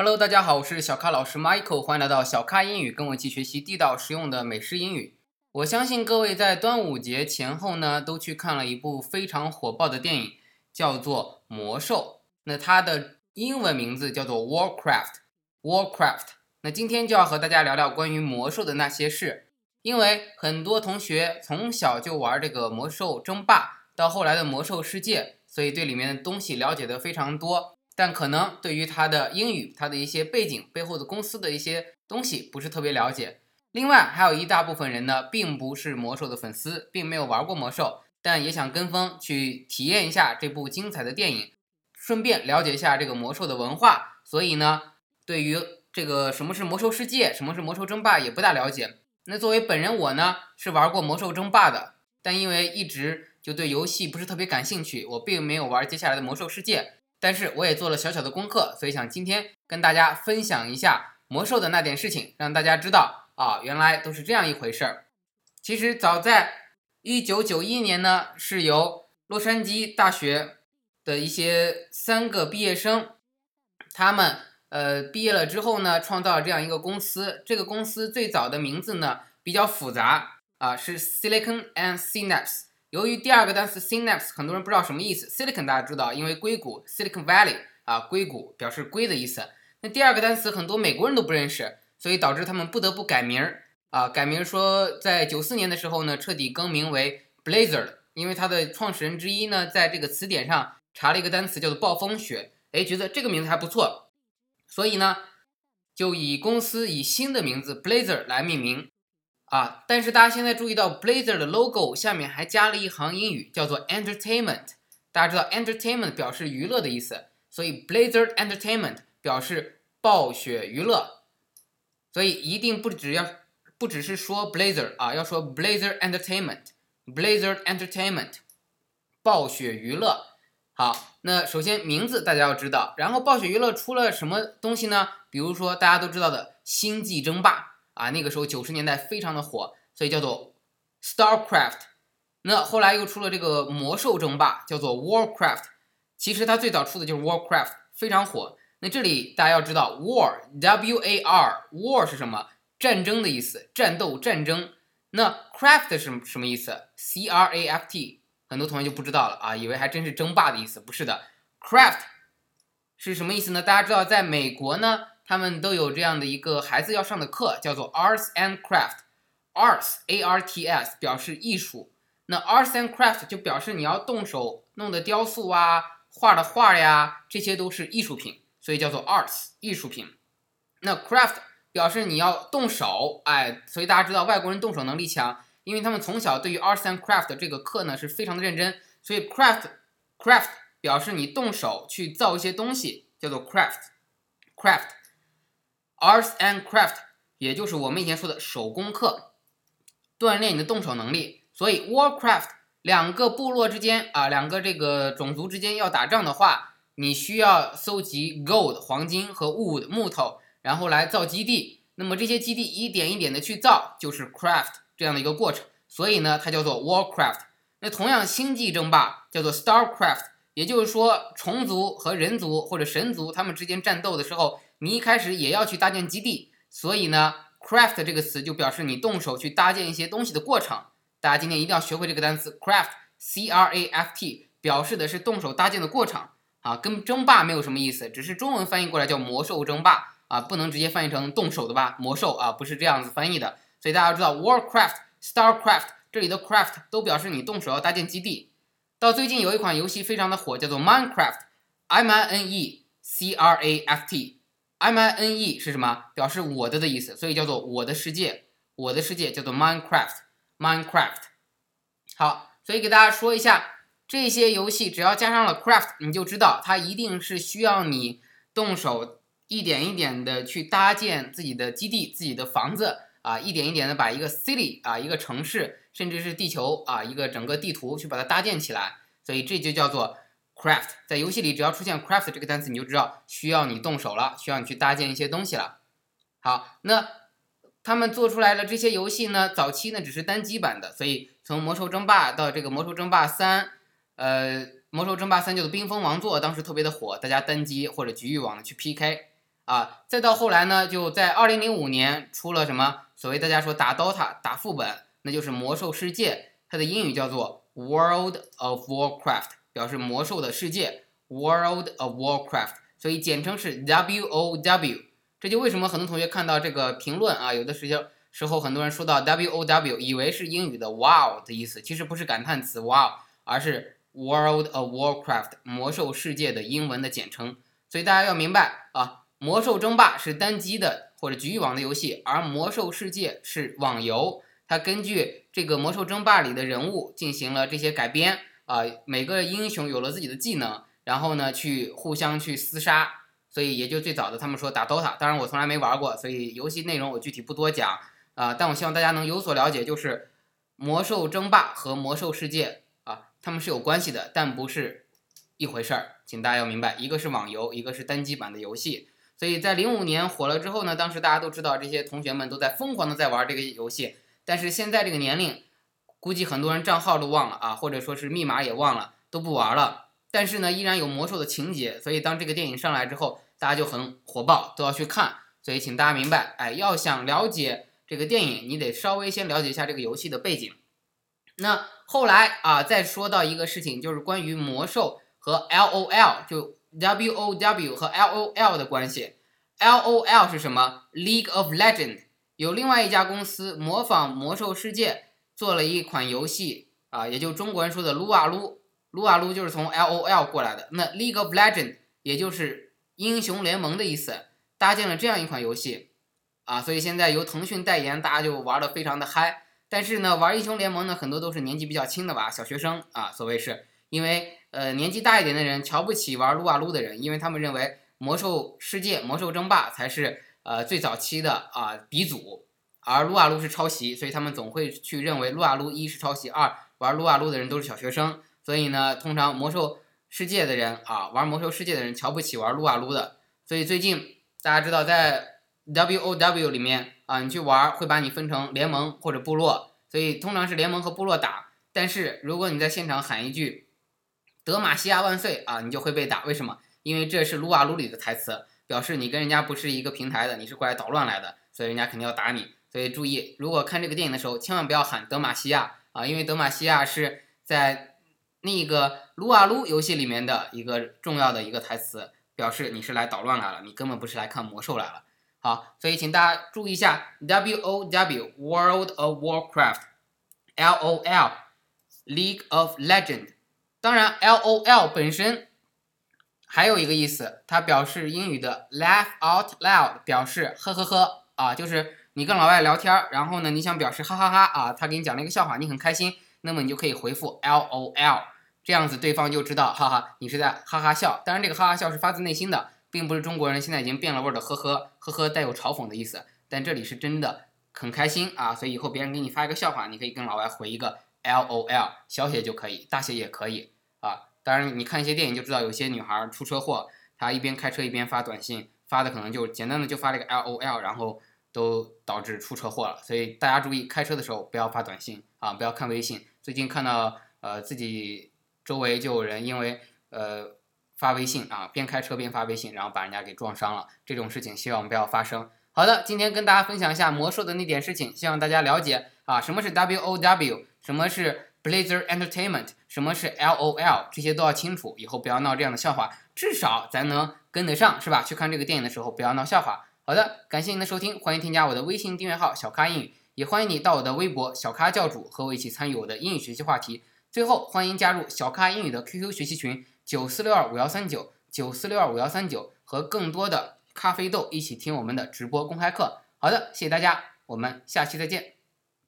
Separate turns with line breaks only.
Hello，大家好，我是小咖老师 Michael，欢迎来到小咖英语，跟我一起学习地道实用的美式英语。我相信各位在端午节前后呢，都去看了一部非常火爆的电影，叫做《魔兽》。那它的英文名字叫做 Warcraft。Warcraft。那今天就要和大家聊聊关于魔兽的那些事。因为很多同学从小就玩这个魔兽争霸，到后来的魔兽世界，所以对里面的东西了解的非常多，但可能对于它的英语、它的一些背景、背后的公司的一些东西不是特别了解。另外，还有一大部分人呢，并不是魔兽的粉丝，并没有玩过魔兽，但也想跟风去体验一下这部精彩的电影，顺便了解一下这个魔兽的文化。所以呢，对于这个什么是魔兽世界，什么是魔兽争霸，也不大了解。那作为本人我呢，是玩过魔兽争霸的，但因为一直就对游戏不是特别感兴趣，我并没有玩接下来的魔兽世界。但是我也做了小小的功课，所以想今天跟大家分享一下魔兽的那点事情，让大家知道啊，原来都是这样一回事儿。其实早在一九九一年呢，是由洛杉矶大学的一些三个毕业生，他们。呃，毕业了之后呢，创造了这样一个公司。这个公司最早的名字呢比较复杂啊，是 Silicon and Synapse。由于第二个单词 Synapse 很多人不知道什么意思，Silicon 大家知道，因为硅谷 Silicon Valley 啊，硅谷表示硅的意思。那第二个单词很多美国人都不认识，所以导致他们不得不改名儿啊，改名说在九四年的时候呢，彻底更名为 Blazer，因为它的创始人之一呢，在这个词典上查了一个单词叫做暴风雪，哎，觉得这个名字还不错。所以呢，就以公司以新的名字 Blazer 来命名啊。但是大家现在注意到 Blazer 的 logo 下面还加了一行英语，叫做 Entertainment。大家知道 Entertainment 表示娱乐的意思，所以 Blazer Entertainment 表示暴雪娱乐。所以一定不只要不只是说 Blazer 啊，要说 Blazer Entertainment，Blazer Entertainment，暴雪娱乐。好，那首先名字大家要知道，然后暴雪娱乐出了什么东西呢？比如说大家都知道的《星际争霸》啊，那个时候九十年代非常的火，所以叫做 Starcraft。那后来又出了这个《魔兽争霸》，叫做 Warcraft。其实它最早出的就是 Warcraft，非常火。那这里大家要知道，War，W-A-R，War 是什么？战争的意思，战斗、战争。那 Craft 是什么意思？C-R-A-F-T。很多同学就不知道了啊，以为还真是争霸的意思，不是的。Craft 是什么意思呢？大家知道，在美国呢，他们都有这样的一个孩子要上的课，叫做 Arts and Craft。Arts A R T S 表示艺术，那 Arts and Craft 就表示你要动手弄的雕塑啊、画的画呀，这些都是艺术品，所以叫做 Arts 艺术品。那 Craft 表示你要动手，哎，所以大家知道外国人动手能力强。因为他们从小对于 arts and craft 这个课呢是非常的认真，所以 craft craft 表示你动手去造一些东西，叫做 craft craft arts and craft 也就是我们以前说的手工课，锻炼你的动手能力。所以 Warcraft 两个部落之间啊，两个这个种族之间要打仗的话，你需要搜集 gold 黄金和 wood 木头，然后来造基地。那么这些基地一点一点的去造，就是 craft。这样的一个过程，所以呢，它叫做 Warcraft。那同样，星际争霸叫做 Starcraft。也就是说，虫族和人族或者神族他们之间战斗的时候，你一开始也要去搭建基地。所以呢，craft 这个词就表示你动手去搭建一些东西的过程。大家今天一定要学会这个单词 craft，C-R-A-F-T，表示的是动手搭建的过程啊，跟争霸没有什么意思，只是中文翻译过来叫魔兽争霸啊，不能直接翻译成动手的吧？魔兽啊，不是这样子翻译的。所以大家知道，Warcraft、Starcraft 这里的 craft 都表示你动手要搭建基地。到最近有一款游戏非常的火，叫做 Minecraft，m i n e c r a f t M I N E。是什么？表示我的的意思，所以叫做我的世界。我的世界叫做 Minecraft。Minecraft。好，所以给大家说一下，这些游戏只要加上了 craft，你就知道它一定是需要你动手一点一点的去搭建自己的基地、自己的房子。啊，一点一点的把一个 city 啊，一个城市，甚至是地球啊，一个整个地图去把它搭建起来，所以这就叫做 craft。在游戏里，只要出现 craft 这个单词，你就知道需要你动手了，需要你去搭建一些东西了。好，那他们做出来了这些游戏呢，早期呢只是单机版的，所以从魔兽争霸到这个魔兽争霸三，呃，魔兽争霸三叫做冰封王座，当时特别的火，大家单机或者局域网的去 PK。啊。再到后来呢，就在二零零五年出了什么所谓大家说打 DOTA 打副本，那就是魔兽世界，它的英语叫做 World of Warcraft，表示魔兽的世界 World of Warcraft，所以简称是 WOW。这就为什么很多同学看到这个评论啊，有的时候时候很多人说到 WOW，以为是英语的 Wow 的意思，其实不是感叹词 Wow，而是 World of Warcraft 魔兽世界的英文的简称。所以大家要明白啊，魔兽争霸是单机的或者局域网的游戏，而魔兽世界是网游。它根据这个魔兽争霸里的人物进行了这些改编啊，每个英雄有了自己的技能，然后呢去互相去厮杀。所以也就最早的他们说打 DOTA，当然我从来没玩过，所以游戏内容我具体不多讲啊。但我希望大家能有所了解，就是魔兽争霸和魔兽世界啊，他们是有关系的，但不是一回事儿，请大家要明白，一个是网游，一个是单机版的游戏。所以在零五年火了之后呢，当时大家都知道这些同学们都在疯狂的在玩这个游戏，但是现在这个年龄，估计很多人账号都忘了啊，或者说是密码也忘了，都不玩了。但是呢，依然有魔兽的情节，所以当这个电影上来之后，大家就很火爆，都要去看。所以请大家明白，哎，要想了解这个电影，你得稍微先了解一下这个游戏的背景。那后来啊，再说到一个事情，就是关于魔兽和 LOL，就 WOW 和 LOL 的关系。LOL 是什么？League of Legend 有另外一家公司模仿魔兽世界做了一款游戏啊，也就中国人说的撸啊撸。撸啊撸就是从 L O L 过来的，那 League of Legend 也就是英雄联盟的意思，搭建了这样一款游戏啊，所以现在由腾讯代言，大家就玩的非常的嗨。但是呢，玩英雄联盟呢，很多都是年纪比较轻的吧，小学生啊，所谓是因为呃年纪大一点的人瞧不起玩撸啊撸的人，因为他们认为魔兽世界、魔兽争霸才是呃最早期的啊鼻祖，而撸啊撸是抄袭，所以他们总会去认为撸啊撸一是抄袭，二玩撸啊撸的人都是小学生。所以呢，通常魔兽世界的人啊，玩魔兽世界的人瞧不起玩撸啊撸的。所以最近大家知道，在 W O W 里面啊，你去玩会把你分成联盟或者部落。所以通常是联盟和部落打。但是如果你在现场喊一句“德玛西亚万岁”啊，你就会被打。为什么？因为这是撸啊撸里的台词，表示你跟人家不是一个平台的，你是过来捣乱来的，所以人家肯定要打你。所以注意，如果看这个电影的时候，千万不要喊“德玛西亚”啊，因为德玛西亚是在。那个撸啊撸游戏里面的一个重要的一个台词，表示你是来捣乱来了，你根本不是来看魔兽来了。好，所以请大家注意一下，W O W World of Warcraft，L O L League of Legend。当然，L O L 本身还有一个意思，它表示英语的 laugh out loud，表示呵呵呵啊，就是你跟老外聊天，然后呢，你想表示哈哈哈啊，他给你讲了一个笑话，你很开心。那么你就可以回复 L O L，这样子对方就知道，哈哈，你是在哈哈笑。当然，这个哈哈笑是发自内心的，并不是中国人现在已经变了味儿的呵呵呵呵，带有嘲讽的意思。但这里是真的很开心啊，所以以后别人给你发一个笑话，你可以跟老外回一个 L O L，小写就可以，大写也可以啊。当然，你看一些电影就知道，有些女孩出车祸，她一边开车一边发短信，发的可能就简单的就发了一个 L O L，然后都导致出车祸了。所以大家注意，开车的时候不要发短信啊，不要看微信。最近看到，呃，自己周围就有人因为呃发微信啊，边开车边发微信，然后把人家给撞伤了。这种事情希望不要发生。好的，今天跟大家分享一下魔兽的那点事情，希望大家了解啊，什么是 W O W，什么是 Blizzard Entertainment，什么是 L O L，这些都要清楚，以后不要闹这样的笑话，至少咱能跟得上，是吧？去看这个电影的时候不要闹笑话。好的，感谢您的收听，欢迎添加我的微信订阅号小咖英语。也欢迎你到我的微博小咖教主和我一起参与我的英语学习话题。最后，欢迎加入小咖英语的 QQ 学习群九四六二五幺三九九四六二五幺三九，和更多的咖啡豆一起听我们的直播公开课。好的，谢谢大家，我们下期再见。